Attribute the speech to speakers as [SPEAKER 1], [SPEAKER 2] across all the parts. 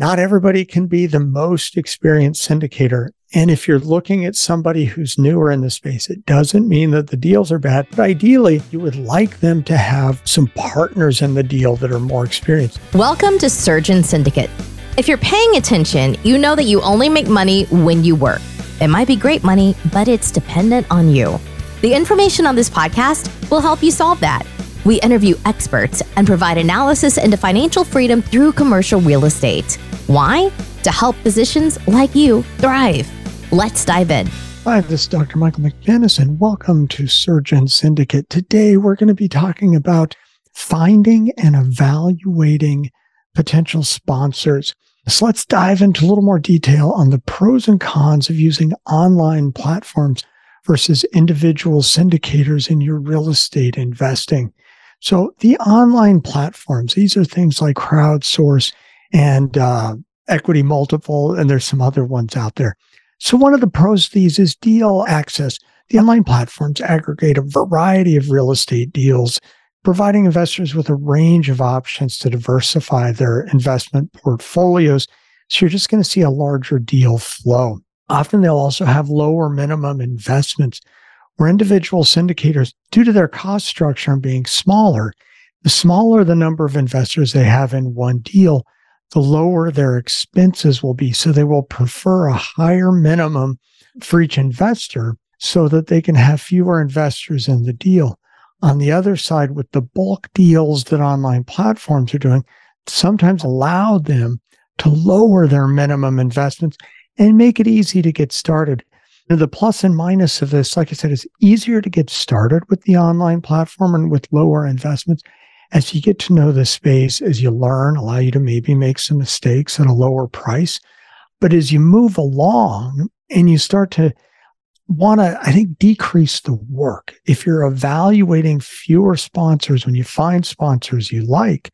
[SPEAKER 1] not everybody can be the most experienced syndicator. And if you're looking at somebody who's newer in the space, it doesn't mean that the deals are bad. But ideally, you would like them to have some partners in the deal that are more experienced.
[SPEAKER 2] Welcome to Surgeon Syndicate. If you're paying attention, you know that you only make money when you work. It might be great money, but it's dependent on you. The information on this podcast will help you solve that. We interview experts and provide analysis into financial freedom through commercial real estate. Why? To help physicians like you thrive. Let's dive in.
[SPEAKER 1] Hi, this is Dr. Michael McManus, and welcome to Surgeon Syndicate. Today, we're going to be talking about finding and evaluating potential sponsors. So let's dive into a little more detail on the pros and cons of using online platforms versus individual syndicators in your real estate investing. So the online platforms, these are things like crowdsource and uh, EquityMultiple, and there's some other ones out there. So one of the pros of these is deal access. The online platforms aggregate a variety of real estate deals, providing investors with a range of options to diversify their investment portfolios. So you're just going to see a larger deal flow. Often they'll also have lower minimum investments where individual syndicators, due to their cost structure and being smaller, the smaller the number of investors they have in one deal, the lower their expenses will be. So they will prefer a higher minimum for each investor so that they can have fewer investors in the deal. On the other side, with the bulk deals that online platforms are doing, sometimes allow them to lower their minimum investments and make it easy to get started. The plus and minus of this, like I said, is easier to get started with the online platform and with lower investments. As you get to know the space, as you learn, allow you to maybe make some mistakes at a lower price. But as you move along and you start to want to, I think, decrease the work, if you're evaluating fewer sponsors when you find sponsors you like,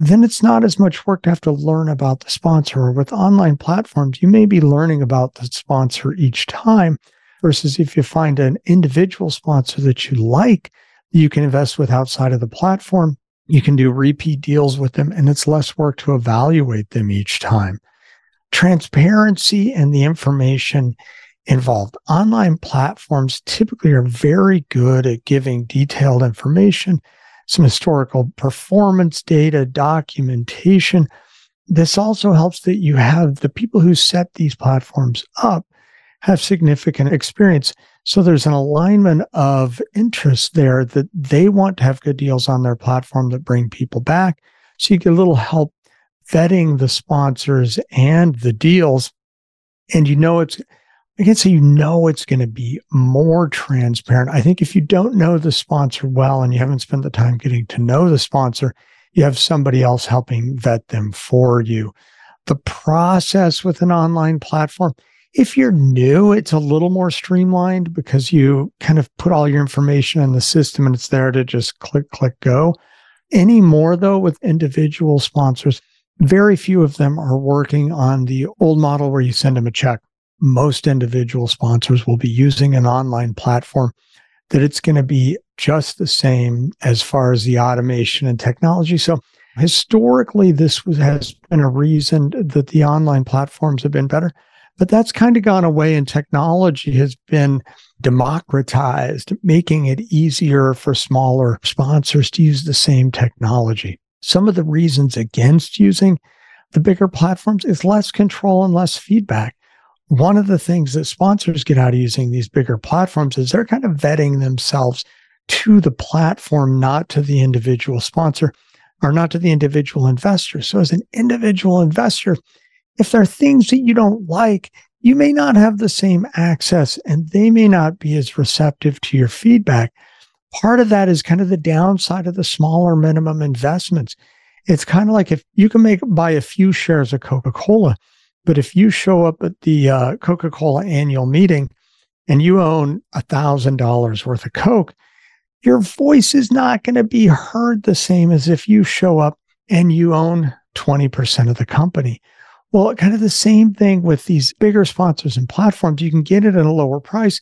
[SPEAKER 1] then it's not as much work to have to learn about the sponsor. Or with online platforms, you may be learning about the sponsor each time, versus if you find an individual sponsor that you like, you can invest with outside of the platform. You can do repeat deals with them, and it's less work to evaluate them each time. Transparency and the information involved. Online platforms typically are very good at giving detailed information some historical performance data, documentation. This also helps that you have the people who set these platforms up have significant experience. So there's an alignment of interest there that they want to have good deals on their platform that bring people back. So you get a little help vetting the sponsors and the deals. And you know it's I can say you know it's going to be more transparent. I think if you don't know the sponsor well and you haven't spent the time getting to know the sponsor, you have somebody else helping vet them for you. The process with an online platform, if you're new, it's a little more streamlined because you kind of put all your information in the system and it's there to just click, click, go. Any more though with individual sponsors, very few of them are working on the old model where you send them a check most individual sponsors will be using an online platform that it's going to be just the same as far as the automation and technology. So historically, this was, has been a reason that the online platforms have been better, but that's kind of gone away and technology has been democratized, making it easier for smaller sponsors to use the same technology. Some of the reasons against using the bigger platforms is less control and less feedback one of the things that sponsors get out of using these bigger platforms is they're kind of vetting themselves to the platform, not to the individual sponsor or not to the individual investor. So, as an individual investor, if there are things that you don't like, you may not have the same access and they may not be as receptive to your feedback. Part of that is kind of the downside of the smaller minimum investments. It's kind of like if you can make buy a few shares of Coca Cola, but if you show up at the uh, Coca Cola annual meeting and you own $1,000 worth of Coke, your voice is not going to be heard the same as if you show up and you own 20% of the company. Well, kind of the same thing with these bigger sponsors and platforms. You can get it at a lower price,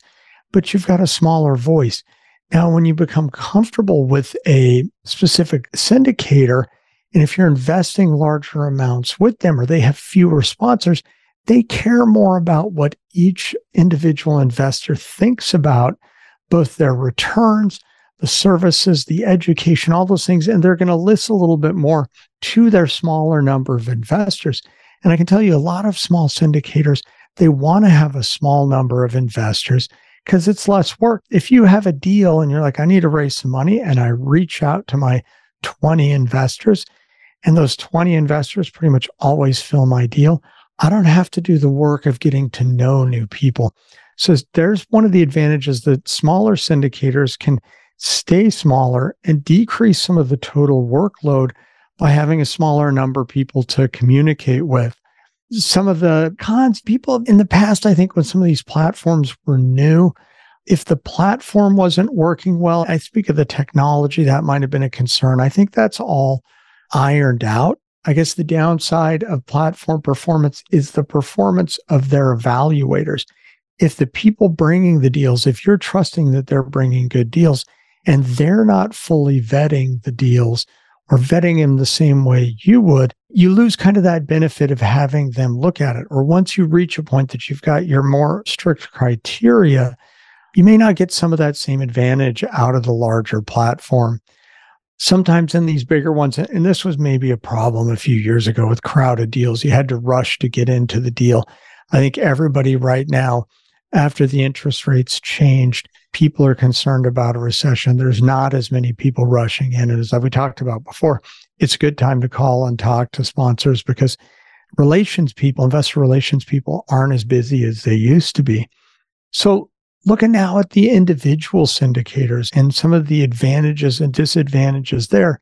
[SPEAKER 1] but you've got a smaller voice. Now, when you become comfortable with a specific syndicator And if you're investing larger amounts with them or they have fewer sponsors, they care more about what each individual investor thinks about both their returns, the services, the education, all those things. And they're going to list a little bit more to their smaller number of investors. And I can tell you a lot of small syndicators, they want to have a small number of investors because it's less work. If you have a deal and you're like, I need to raise some money, and I reach out to my 20 investors, and those 20 investors pretty much always fill my deal, I don't have to do the work of getting to know new people. So there's one of the advantages that smaller syndicators can stay smaller and decrease some of the total workload by having a smaller number of people to communicate with. Some of the cons, people in the past, I think when some of these platforms were new, if the platform wasn't working well, I speak of the technology, that might have been a concern. I think that's all ironed out. I guess the downside of platform performance is the performance of their evaluators. If the people bringing the deals, if you're trusting that they're bringing good deals and they're not fully vetting the deals or vetting them the same way you would, you lose kind of that benefit of having them look at it. Or once you reach a point that you've got your more strict criteria, you may not get some of that same advantage out of the larger platform. Sometimes in these bigger ones, and this was maybe a problem a few years ago with crowded deals, you had to rush to get into the deal. I think everybody right now, after the interest rates changed, people are concerned about a recession. There's not as many people rushing in. And as we talked about before, it's a good time to call and talk to sponsors because relations people, investor relations people aren't as busy as they used to be. So looking now at the individual syndicators and some of the advantages and disadvantages there,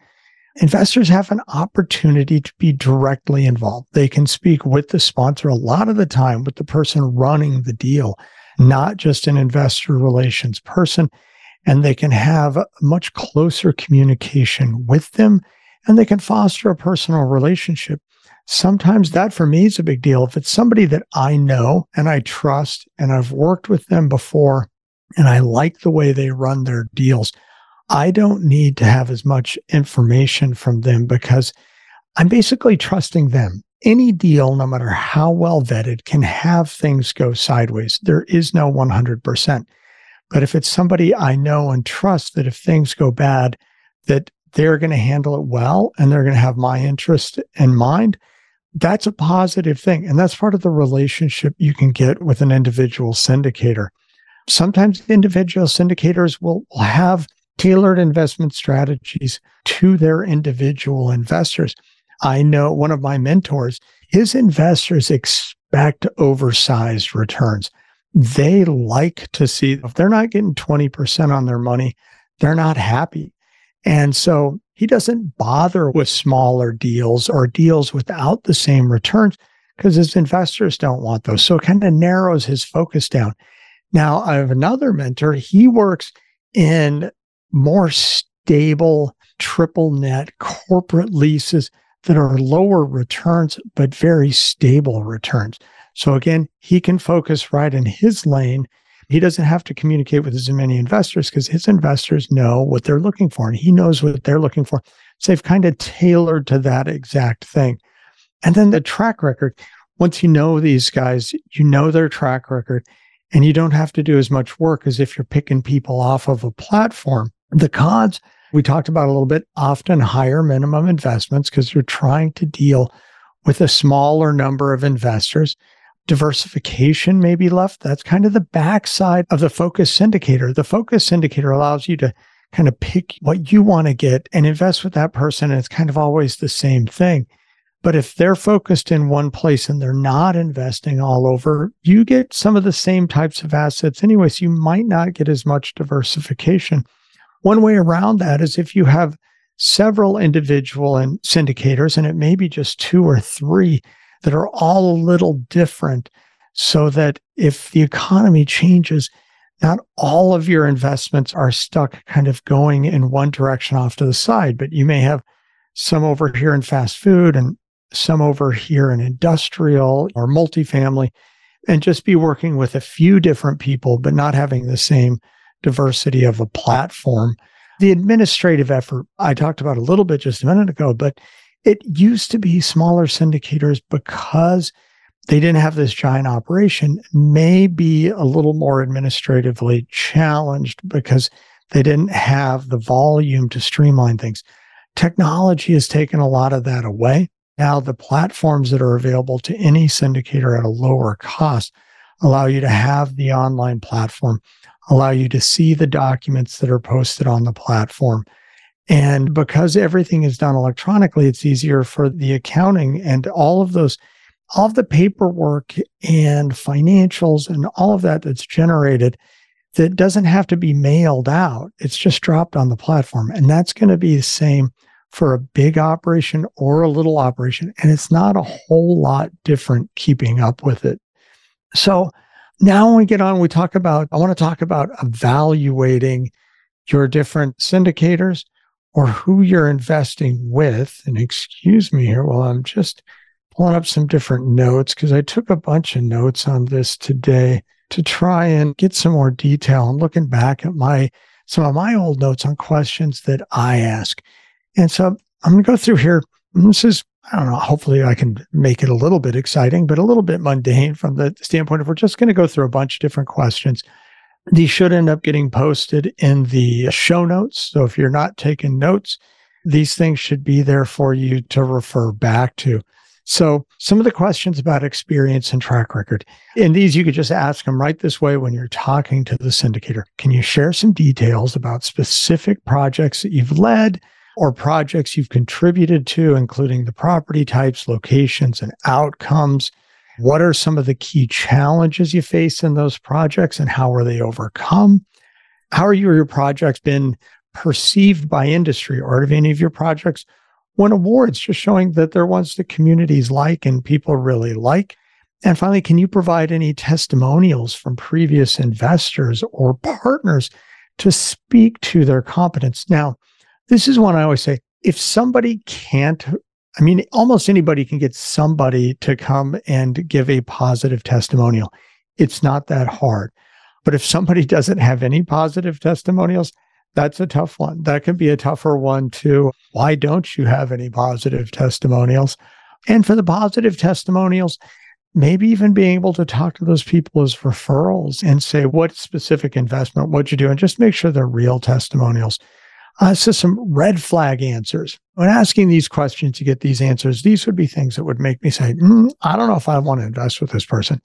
[SPEAKER 1] investors have an opportunity to be directly involved. They can speak with the sponsor a lot of the time with the person running the deal not just an investor relations person. And they can have much closer communication with them and they can foster a personal relationship. Sometimes that for me is a big deal. If it's somebody that I know and I trust and I've worked with them before and I like the way they run their deals, I don't need to have as much information from them because I'm basically trusting them any deal, no matter how well vetted, can have things go sideways. There is no 100%. But if it's somebody I know and trust that if things go bad, that they're going to handle it well and they're going to have my interest in mind, that's a positive thing. And that's part of the relationship you can get with an individual syndicator. Sometimes individual syndicators will, will have tailored investment strategies to their individual investors. I know one of my mentors, his investors expect oversized returns. They like to see if they're not getting 20% on their money, they're not happy. And so he doesn't bother with smaller deals or deals without the same returns because his investors don't want those. So it kind of narrows his focus down. Now, I have another mentor. He works in more stable triple net corporate leases that are lower returns, but very stable returns. So again, he can focus right in his lane. He doesn't have to communicate with as many investors because his investors know what they're looking for and he knows what they're looking for. So they've kind of tailored to that exact thing. And then the track record. Once you know these guys, you know their track record, and you don't have to do as much work as if you're picking people off of a platform. The cons we talked about a little bit, often higher minimum investments because you're trying to deal with a smaller number of investors. Diversification may be left. That's kind of the backside of the focus syndicator. The focus syndicator allows you to kind of pick what you want to get and invest with that person. And it's kind of always the same thing. But if they're focused in one place and they're not investing all over, you get some of the same types of assets anyway. So you might not get as much diversification. One way around that is if you have several individual and syndicators, and it may be just two or three that are all a little different, so that if the economy changes, not all of your investments are stuck kind of going in one direction off to the side, but you may have some over here in fast food and some over here in industrial or multifamily, and just be working with a few different people, but not having the same diversity of a platform. The administrative effort I talked about a little bit just a minute ago, but it used to be smaller syndicators because they didn't have this giant operation, may be a little more administratively challenged because they didn't have the volume to streamline things. Technology has taken a lot of that away. Now, the platforms that are available to any syndicator at a lower cost allow you to have the online platform, allow you to see the documents that are posted on the platform. And because everything is done electronically, it's easier for the accounting and all of those, all of the paperwork and financials and all of that that's generated that doesn't have to be mailed out. It's just dropped on the platform. And that's going to be the same for a big operation or a little operation. And it's not a whole lot different keeping up with it. So now when we get on, we talk about, I want to talk about evaluating your different syndicators or who you're investing with. And excuse me here while I'm just pulling up some different notes because I took a bunch of notes on this today to try and get some more detail. I'm looking back at my some of my old notes on questions that I ask. And so I'm going to go through here. This is, I don't know, hopefully I can make it a little bit exciting, but a little bit mundane from the standpoint of we're just going to go through a bunch of different questions. These should end up getting posted in the show notes. So if you're not taking notes, these things should be there for you to refer back to. So, some of the questions about experience and track record, and these you could just ask them right this way when you're talking to the syndicator. Can you share some details about specific projects that you've led or projects you've contributed to, including the property types, locations, and outcomes? What are some of the key challenges you face in those projects and how are they overcome? How are your projects been perceived by industry or have any of your projects won awards, just showing that they're ones that communities like and people really like. And finally, can you provide any testimonials from previous investors or partners to speak to their competence? Now, this is one I always say if somebody can't, I mean, almost anybody can get somebody to come and give a positive testimonial. It's not that hard. But if somebody doesn't have any positive testimonials, that's a tough one. That can be a tougher one too. Why don't you have any positive testimonials? And for the positive testimonials, maybe even being able to talk to those people as referrals and say what specific investment, what you do, and just make sure they're real testimonials. Uh, so some red flag answers. When asking these questions to get these answers, these would be things that would make me say, mm, I don't know if I want to invest with this person.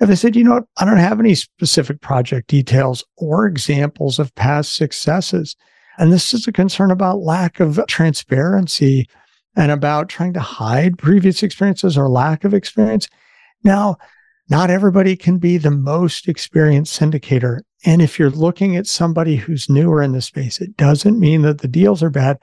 [SPEAKER 1] If they said, you know what, I don't have any specific project details or examples of past successes. And this is a concern about lack of transparency and about trying to hide previous experiences or lack of experience. Now, not everybody can be the most experienced syndicator. And if you're looking at somebody who's newer in the space, it doesn't mean that the deals are bad.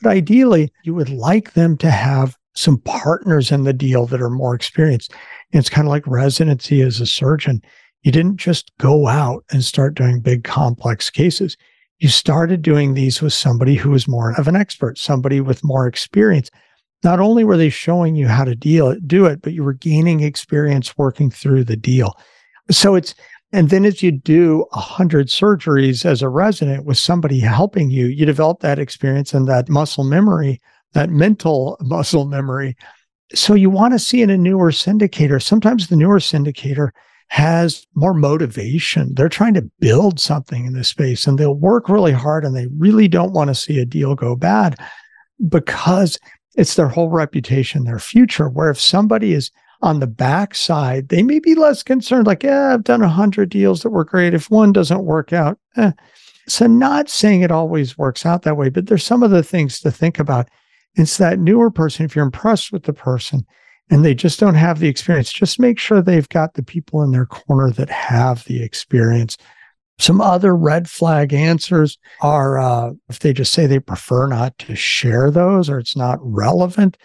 [SPEAKER 1] But ideally, you would like them to have some partners in the deal that are more experienced. And it's kind of like residency as a surgeon. You didn't just go out and start doing big complex cases. You started doing these with somebody who was more of an expert, somebody with more experience. Not only were they showing you how to deal it, do it, but you were gaining experience working through the deal. So it's and then as you do a hundred surgeries as a resident with somebody helping you, you develop that experience and that muscle memory that mental muscle memory. So you want to see in a newer syndicator, sometimes the newer syndicator has more motivation. They're trying to build something in this space and they'll work really hard and they really don't want to see a deal go bad because it's their whole reputation, their future. Where if somebody is on the backside, they may be less concerned, like, yeah, I've done a hundred deals that were great. If one doesn't work out, eh. so not saying it always works out that way, but there's some of the things to think about it's that newer person. If you're impressed with the person and they just don't have the experience, just make sure they've got the people in their corner that have the experience. Some other red flag answers are uh, if they just say they prefer not to share those or it's not relevant.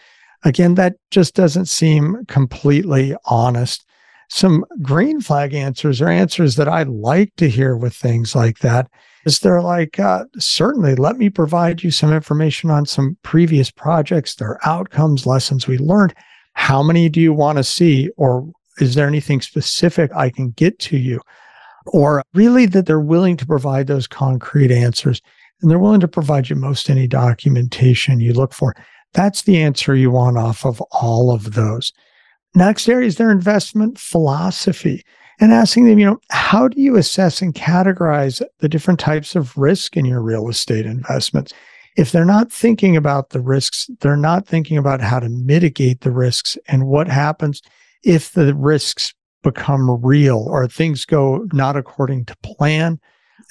[SPEAKER 1] Again, that just doesn't seem completely honest. Some green flag answers are answers that I like to hear with things like that is they're like, uh, certainly let me provide you some information on some previous projects, their outcomes, lessons we learned. How many do you want to see? Or is there anything specific I can get to you? Or really that they're willing to provide those concrete answers and they're willing to provide you most any documentation you look for. That's the answer you want off of all of those. Next area is their investment philosophy and asking them, you know, how do you assess and categorize the different types of risk in your real estate investments? If they're not thinking about the risks, they're not thinking about how to mitigate the risks and what happens if the risks become real or things go not according to plan.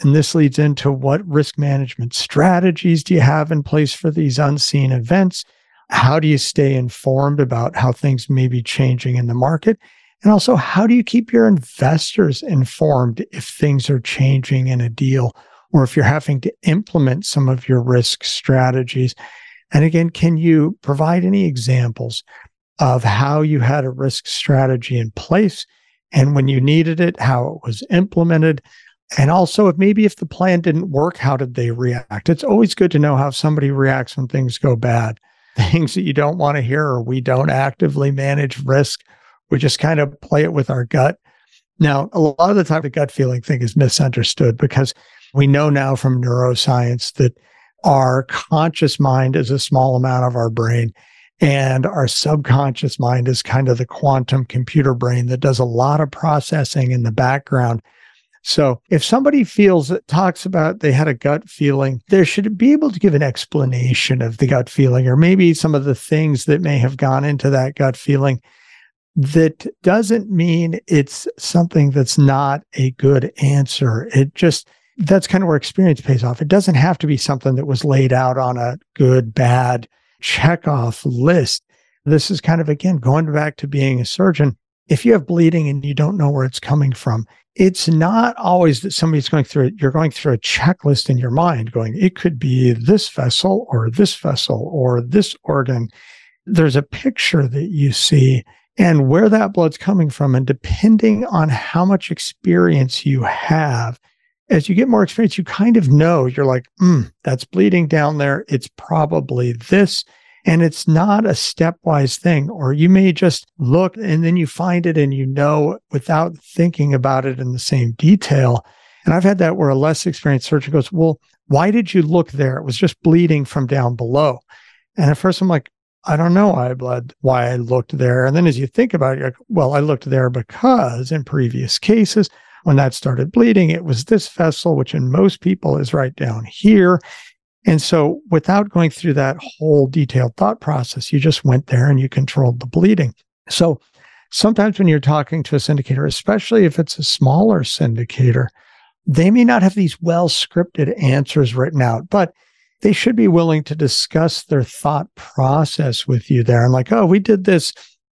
[SPEAKER 1] And this leads into what risk management strategies do you have in place for these unseen events? How do you stay informed about how things may be changing in the market? And also, how do you keep your investors informed if things are changing in a deal or if you're having to implement some of your risk strategies? And again, can you provide any examples of how you had a risk strategy in place and when you needed it, how it was implemented? And also, if maybe if the plan didn't work, how did they react? It's always good to know how somebody reacts when things go bad. Things that you don't want to hear, or we don't actively manage risk we just kind of play it with our gut. Now, a lot of the time, the gut feeling thing is misunderstood because we know now from neuroscience that our conscious mind is a small amount of our brain. And our subconscious mind is kind of the quantum computer brain that does a lot of processing in the background. So if somebody feels talks about they had a gut feeling, there should be able to give an explanation of the gut feeling or maybe some of the things that may have gone into that gut feeling that doesn't mean it's something that's not a good answer. It just, that's kind of where experience pays off. It doesn't have to be something that was laid out on a good, bad check off list. This is kind of, again, going back to being a surgeon. If you have bleeding and you don't know where it's coming from, it's not always that somebody's going through it. You're going through a checklist in your mind going, it could be this vessel or this vessel or this organ. There's a picture that you see and where that blood's coming from. And depending on how much experience you have, as you get more experience, you kind of know you're like, mm, that's bleeding down there. It's probably this. And it's not a stepwise thing. Or you may just look and then you find it and you know without thinking about it in the same detail. And I've had that where a less experienced surgeon goes, Well, why did you look there? It was just bleeding from down below. And at first I'm like, I don't know why I bled, why I looked there. And then as you think about it, like, well, I looked there because in previous cases, when that started bleeding, it was this vessel, which in most people is right down here. And so without going through that whole detailed thought process, you just went there and you controlled the bleeding. So sometimes when you're talking to a syndicator, especially if it's a smaller syndicator, they may not have these well scripted answers written out, but they should be willing to discuss their thought process with you there and like, oh, we did this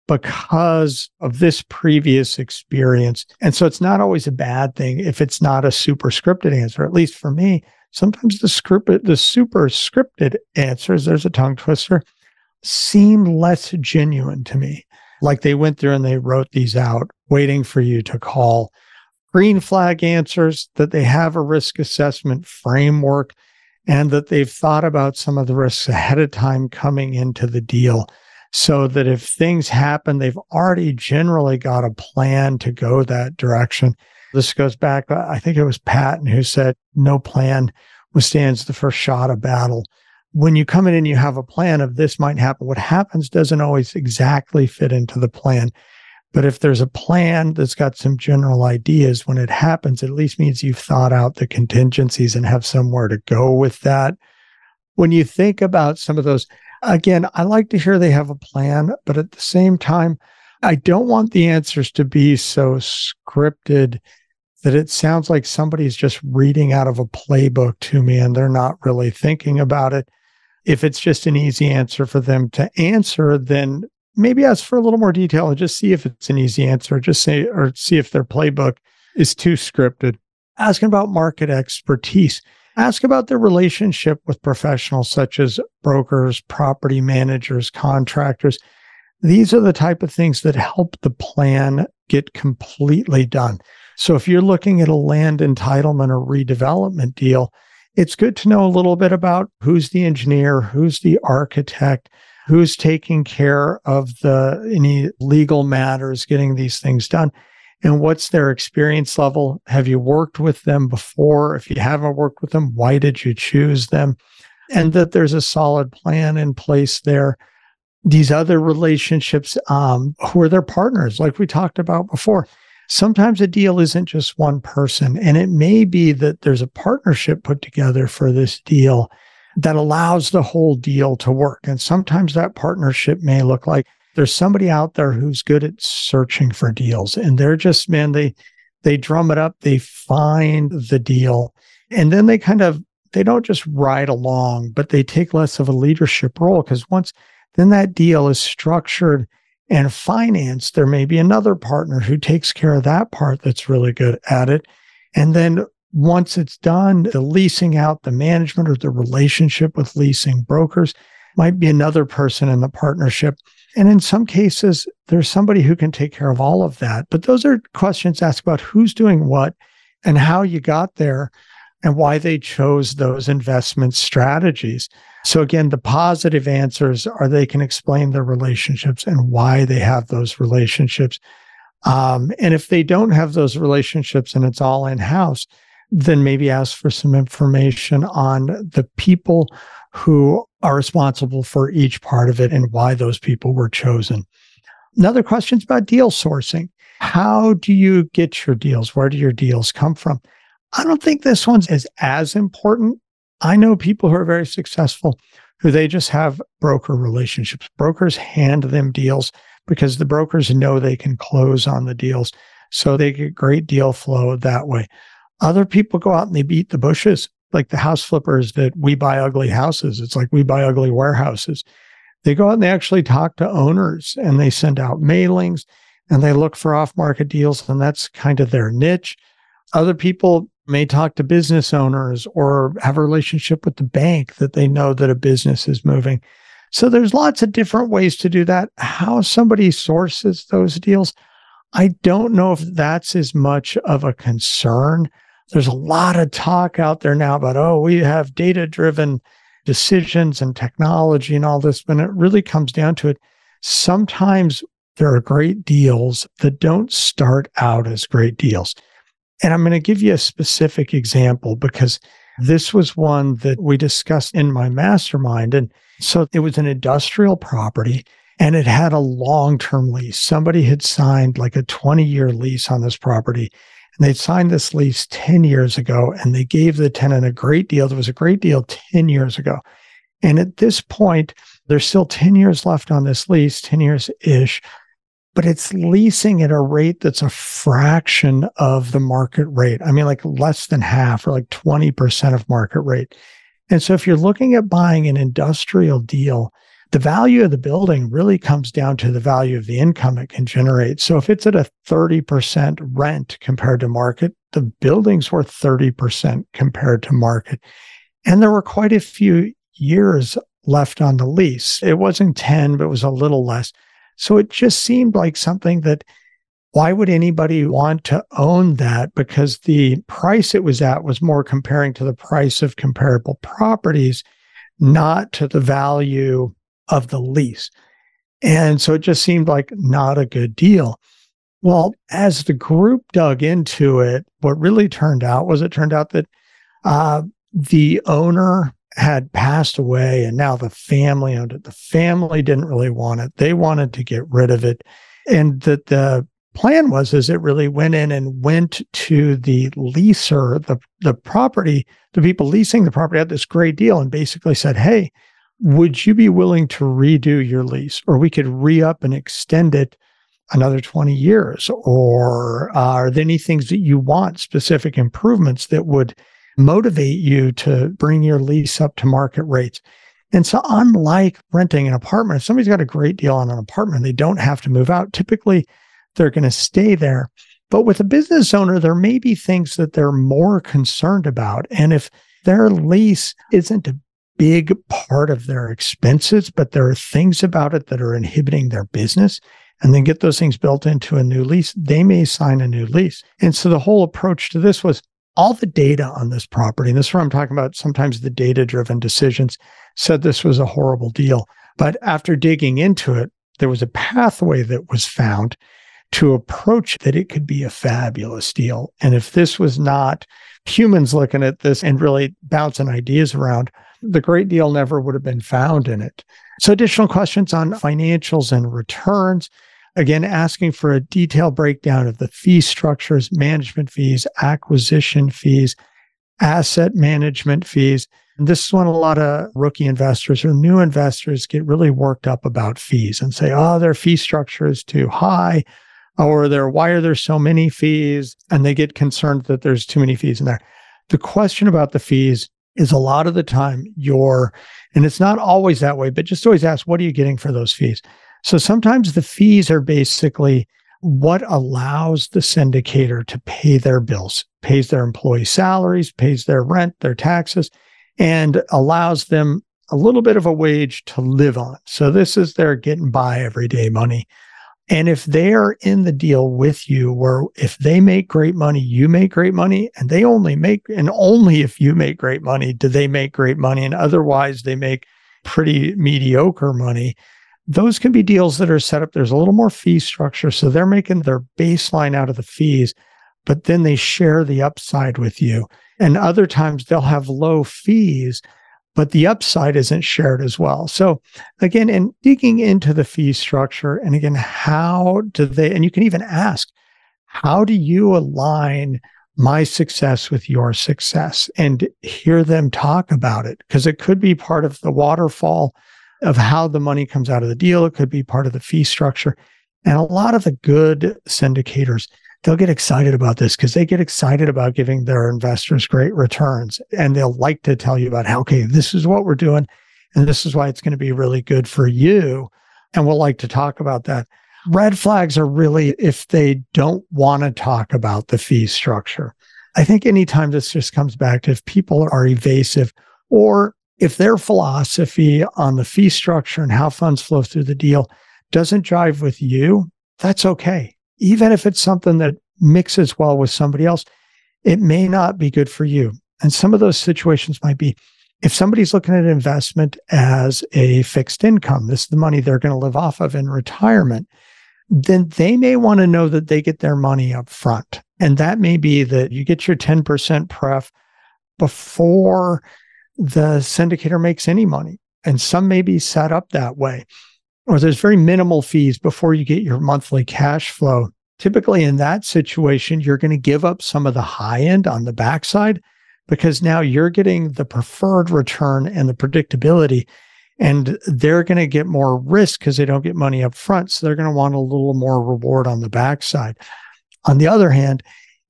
[SPEAKER 1] because of this previous experience. And so it's not always a bad thing if it's not a super scripted answer. At least for me, sometimes the script the super scripted answers, there's a tongue twister, seem less genuine to me. Like they went through and they wrote these out, waiting for you to call. Green flag answers that they have a risk assessment framework and that they've thought about some of the risks ahead of time coming into the deal so that if things happen, they've already generally got a plan to go that direction. This goes back, uh, I think it was Patton who said, no plan withstands the first shot of battle. When you come in and you have a plan of this might happen, what happens doesn't always exactly fit into the plan. But if there's a plan that's got some general ideas, when it happens, it at least means you've thought out the contingencies and have somewhere to go with that. When you think about some of those, again, I like to hear they have a plan, but at the same time, I don't want the answers to be so scripted that it sounds like somebody's just reading out of a playbook to me and they're not really thinking about it. If it's just an easy answer for them to answer, then maybe ask for a little more detail and just see if it's an easy answer. Just say, or see if their playbook is too scripted. Asking about market expertise. Ask about their relationship with professionals such as brokers, property managers, contractors. These are the type of things that help the plan get completely done. So if you're looking at a land entitlement or redevelopment deal, it's good to know a little bit about who's the engineer, who's the architect, who's taking care of the any legal matters getting these things done and what's their experience level have you worked with them before if you haven't worked with them why did you choose them and that there's a solid plan in place there. These other relationships, um, who are their partners, like we talked about before. Sometimes a deal isn't just one person, and it may be that there's a partnership put together for this deal that allows the whole deal to work. And sometimes that partnership may look like there's somebody out there who's good at searching for deals and they're just, man, they, they drum it up, they find the deal, and then they kind of, they don't just ride along, but they take less of a leadership role because once then that deal is structured and financed, there may be another partner who takes care of that part that's really good at it. And then once it's done, the leasing out, the management or the relationship with leasing brokers might be another person in the partnership. And in some cases, there's somebody who can take care of all of that. But those are questions asked about who's doing what and how you got there and why they chose those investment strategies. So again, the positive answers are they can explain their relationships and why they have those relationships. Um, and if they don't have those relationships and it's all in house, then maybe ask for some information on the people who are responsible for each part of it and why those people were chosen. Another question is about deal sourcing. How do you get your deals? Where do your deals come from? I don't think this one's is as important. I know people who are very successful who they just have broker relationships. Brokers hand them deals because the brokers know they can close on the deals. So they get great deal flow that way. Other people go out and they beat the bushes, like the house flippers that we buy ugly houses. It's like we buy ugly warehouses. They go out and they actually talk to owners and they send out mailings and they look for off market deals. And that's kind of their niche. Other people may talk to business owners or have a relationship with the bank that they know that a business is moving. So there's lots of different ways to do that. How somebody sources those deals, I don't know if that's as much of a concern there's a lot of talk out there now about, oh, we have data driven decisions and technology and all this. But it really comes down to it. Sometimes there are great deals that don't start out as great deals. And I'm going to give you a specific example because this was one that we discussed in my mastermind. And so it was an industrial property and it had a long term lease. Somebody had signed like a 20 year lease on this property and they'd signed this lease 10 years ago and they gave the tenant a great deal. There was a great deal 10 years ago. And at this point, there's still 10 years left on this lease, 10 years ish, but it's leasing at a rate that's a fraction of the market rate. I mean, like less than half or like 20% of market rate. And so if you're looking at buying an industrial deal, the value of the building really comes down to the value of the income it can generate. So if it's at a 30% rent compared to market, the building's worth 30% compared to market. And there were quite a few years left on the lease. It wasn't 10, but it was a little less. So it just seemed like something that why would anybody want to own that? Because the price it was at was more comparing to the price of comparable properties, not to the value of the lease. And so it just seemed like not a good deal. Well, as the group dug into it, what really turned out was it turned out that uh, the owner had passed away and now the family owned it. The family didn't really want it. They wanted to get rid of it. And that the plan was is it really went in and went to the leaser, the, the property, the people leasing the property had this great deal and basically said, Hey, would you be willing to redo your lease? Or we could re up and extend it another 20 years? Or uh, are there any things that you want specific improvements that would motivate you to bring your lease up to market rates? And so unlike renting an apartment if somebody's got a great deal on an apartment they don't have to move out typically they're going to stay there. But with a business owner there may be things that they're more concerned about. And if their lease isn't a big part of their expenses, but there are things about it that are inhibiting their business and then get those things built into a new lease, they may sign a new lease. And so the whole approach to this was all the data on this property, and this is what I'm talking about. Sometimes the data driven decisions said this was a horrible deal. But after digging into it, there was a pathway that was found to approach that it could be a fabulous deal. And if this was not humans looking at this and really bouncing ideas around, the great deal never would have been found in it. So, additional questions on financials and returns. Again, asking for a detailed breakdown of the fee structures, management fees, acquisition fees, asset management fees. And this is when a lot of rookie investors or new investors get really worked up about fees and say, oh, their fee structure is too high, or there, why are there so many fees? And they get concerned that there's too many fees in there. The question about the fees is a lot of the time your, and it's not always that way, but just always ask, what are you getting for those fees? So sometimes the fees are basically what allows the syndicator to pay their bills, pays their employee salaries, pays their rent, their taxes, and allows them a little bit of a wage to live on. So this is their getting by everyday money. And if they are in the deal with you, where if they make great money, you make great money, and they only make, and only if you make great money do they make great money, and otherwise they make pretty mediocre money. Those can be deals that are set up. There's a little more fee structure. So they're making their baseline out of the fees, but then they share the upside with you. And other times they'll have low fees, but the upside isn't shared as well. So again, in digging into the fee structure, and again, how do they, and you can even ask, how do you align my success with your success and hear them talk about it? Because it could be part of the waterfall of how the money comes out of the deal. It could be part of the fee structure. And a lot of the good syndicators, they'll get excited about this because they get excited about giving their investors great returns. And they'll like to tell you about how, okay, this is what we're doing. And this is why it's going to be really good for you. And we'll like to talk about that. Red flags are really if they don't want to talk about the fee structure. I think anytime this just comes back to if people are evasive or if their philosophy on the fee structure and how funds flow through the deal doesn't jive with you, that's okay even if it's something that mixes well with somebody else, it may not be good for you. And some of those situations might be if somebody's looking at investment as a fixed income, this is the money they're going to live off of in retirement, then they may want to know that they get their money up front. And that may be that you get your 10% pref before the syndicator makes any money. And some may be set up that way or there's very minimal fees before you get your monthly cash flow. Typically, in that situation, you're going to give up some of the high end on the backside because now you're getting the preferred return and the predictability. And they're going to get more risk because they don't get money up front. So they're going to want a little more reward on the backside. On the other hand,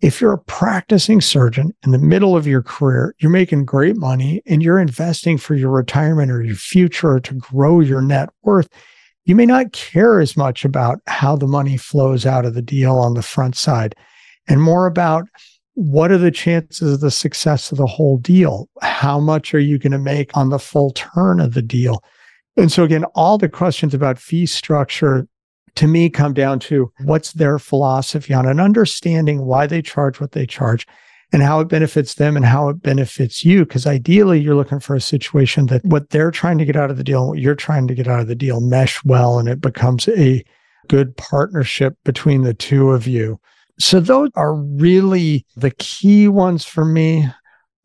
[SPEAKER 1] if you're a practicing surgeon in the middle of your career, you're making great money and you're investing for your retirement or your future to grow your net worth, you may not care as much about how the money flows out of the deal on the front side and more about what are the chances of the success of the whole deal? How much are you going to make on the full turn of the deal? And so, again, all the questions about fee structure to me come down to what's their philosophy on and understanding why they charge what they charge and how it benefits them and how it benefits you. Because ideally, you're looking for a situation that what they're trying to get out of the deal and what you're trying to get out of the deal mesh well and it becomes a good partnership between the two of you. So, those are really the key ones for me.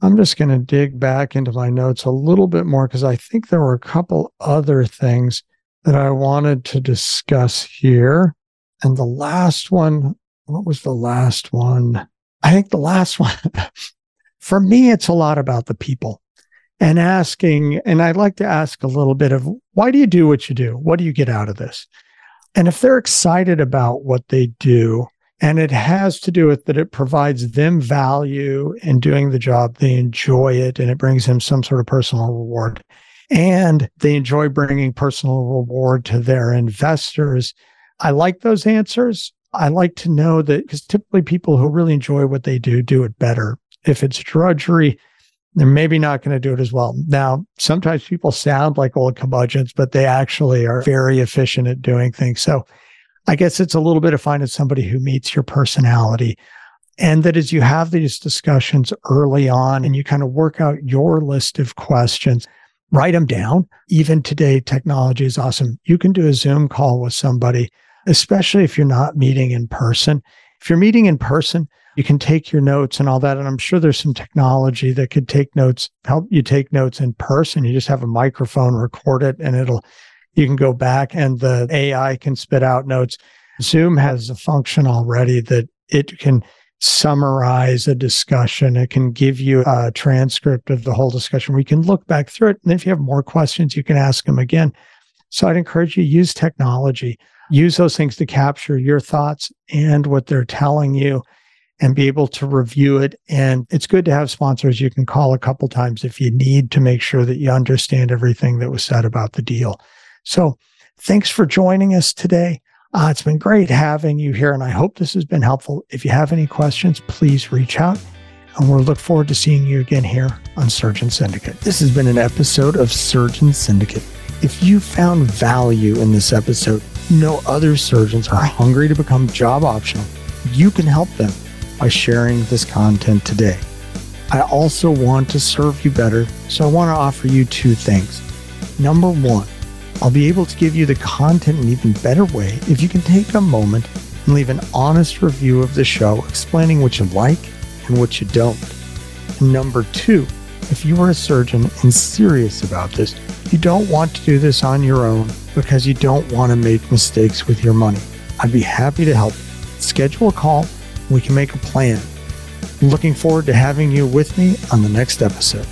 [SPEAKER 1] I'm just going to dig back into my notes a little bit more because I think there were a couple other things that I wanted to discuss here. And the last one, what was the last one? I think the last one, for me, it's a lot about the people and asking. And I'd like to ask a little bit of why do you do what you do? What do you get out of this? And if they're excited about what they do, and it has to do with that it provides them value in doing the job, they enjoy it, and it brings them some sort of personal reward. And they enjoy bringing personal reward to their investors. I like those answers. I like to know that because typically people who really enjoy what they do do it better. If it's drudgery, they're maybe not going to do it as well. Now, sometimes people sound like old curmudgeons, but they actually are very efficient at doing things. So I guess it's a little bit of finding somebody who meets your personality. And that as you have these discussions early on and you kind of work out your list of questions, write them down. Even today, technology is awesome. You can do a Zoom call with somebody especially if you're not meeting in person. If you're meeting in person, you can take your notes and all that. And I'm sure there's some technology that could take notes, help you take notes in person. You just have a microphone, record it, and it'll, you can go back and the AI can spit out notes. Zoom has a function already that it can summarize a discussion. It can give you a transcript of the whole discussion We can look back through it. And if you have more questions, you can ask them again. So I'd encourage you use technology, use those things to capture your thoughts and what they're telling you and be able to review it. And it's good to have sponsors you can call a couple times if you need to make sure that you understand everything that was said about the deal. So thanks for joining us today. Uh, it's been great having you here, and I hope this has been helpful. If you have any questions, please reach out, and we'll look forward to seeing you again here on Surgeon Syndicate. This has been an episode of Surgeon Syndicate. If you found value in this episode, know other surgeons are hungry to become job optional, you can help them by sharing this content today. I also want to serve you better, so I want to offer you two things. Number one, I'll be able to give you the content in an even better way if you can take a moment and leave an honest review of the show explaining what you like and what you don't. And number two, if you are a surgeon and serious about this, you don't want to do this on your own because you don't want to make mistakes with your money. I'd be happy to help. Schedule a call we can make a plan. Looking forward to having you with me on the next episode.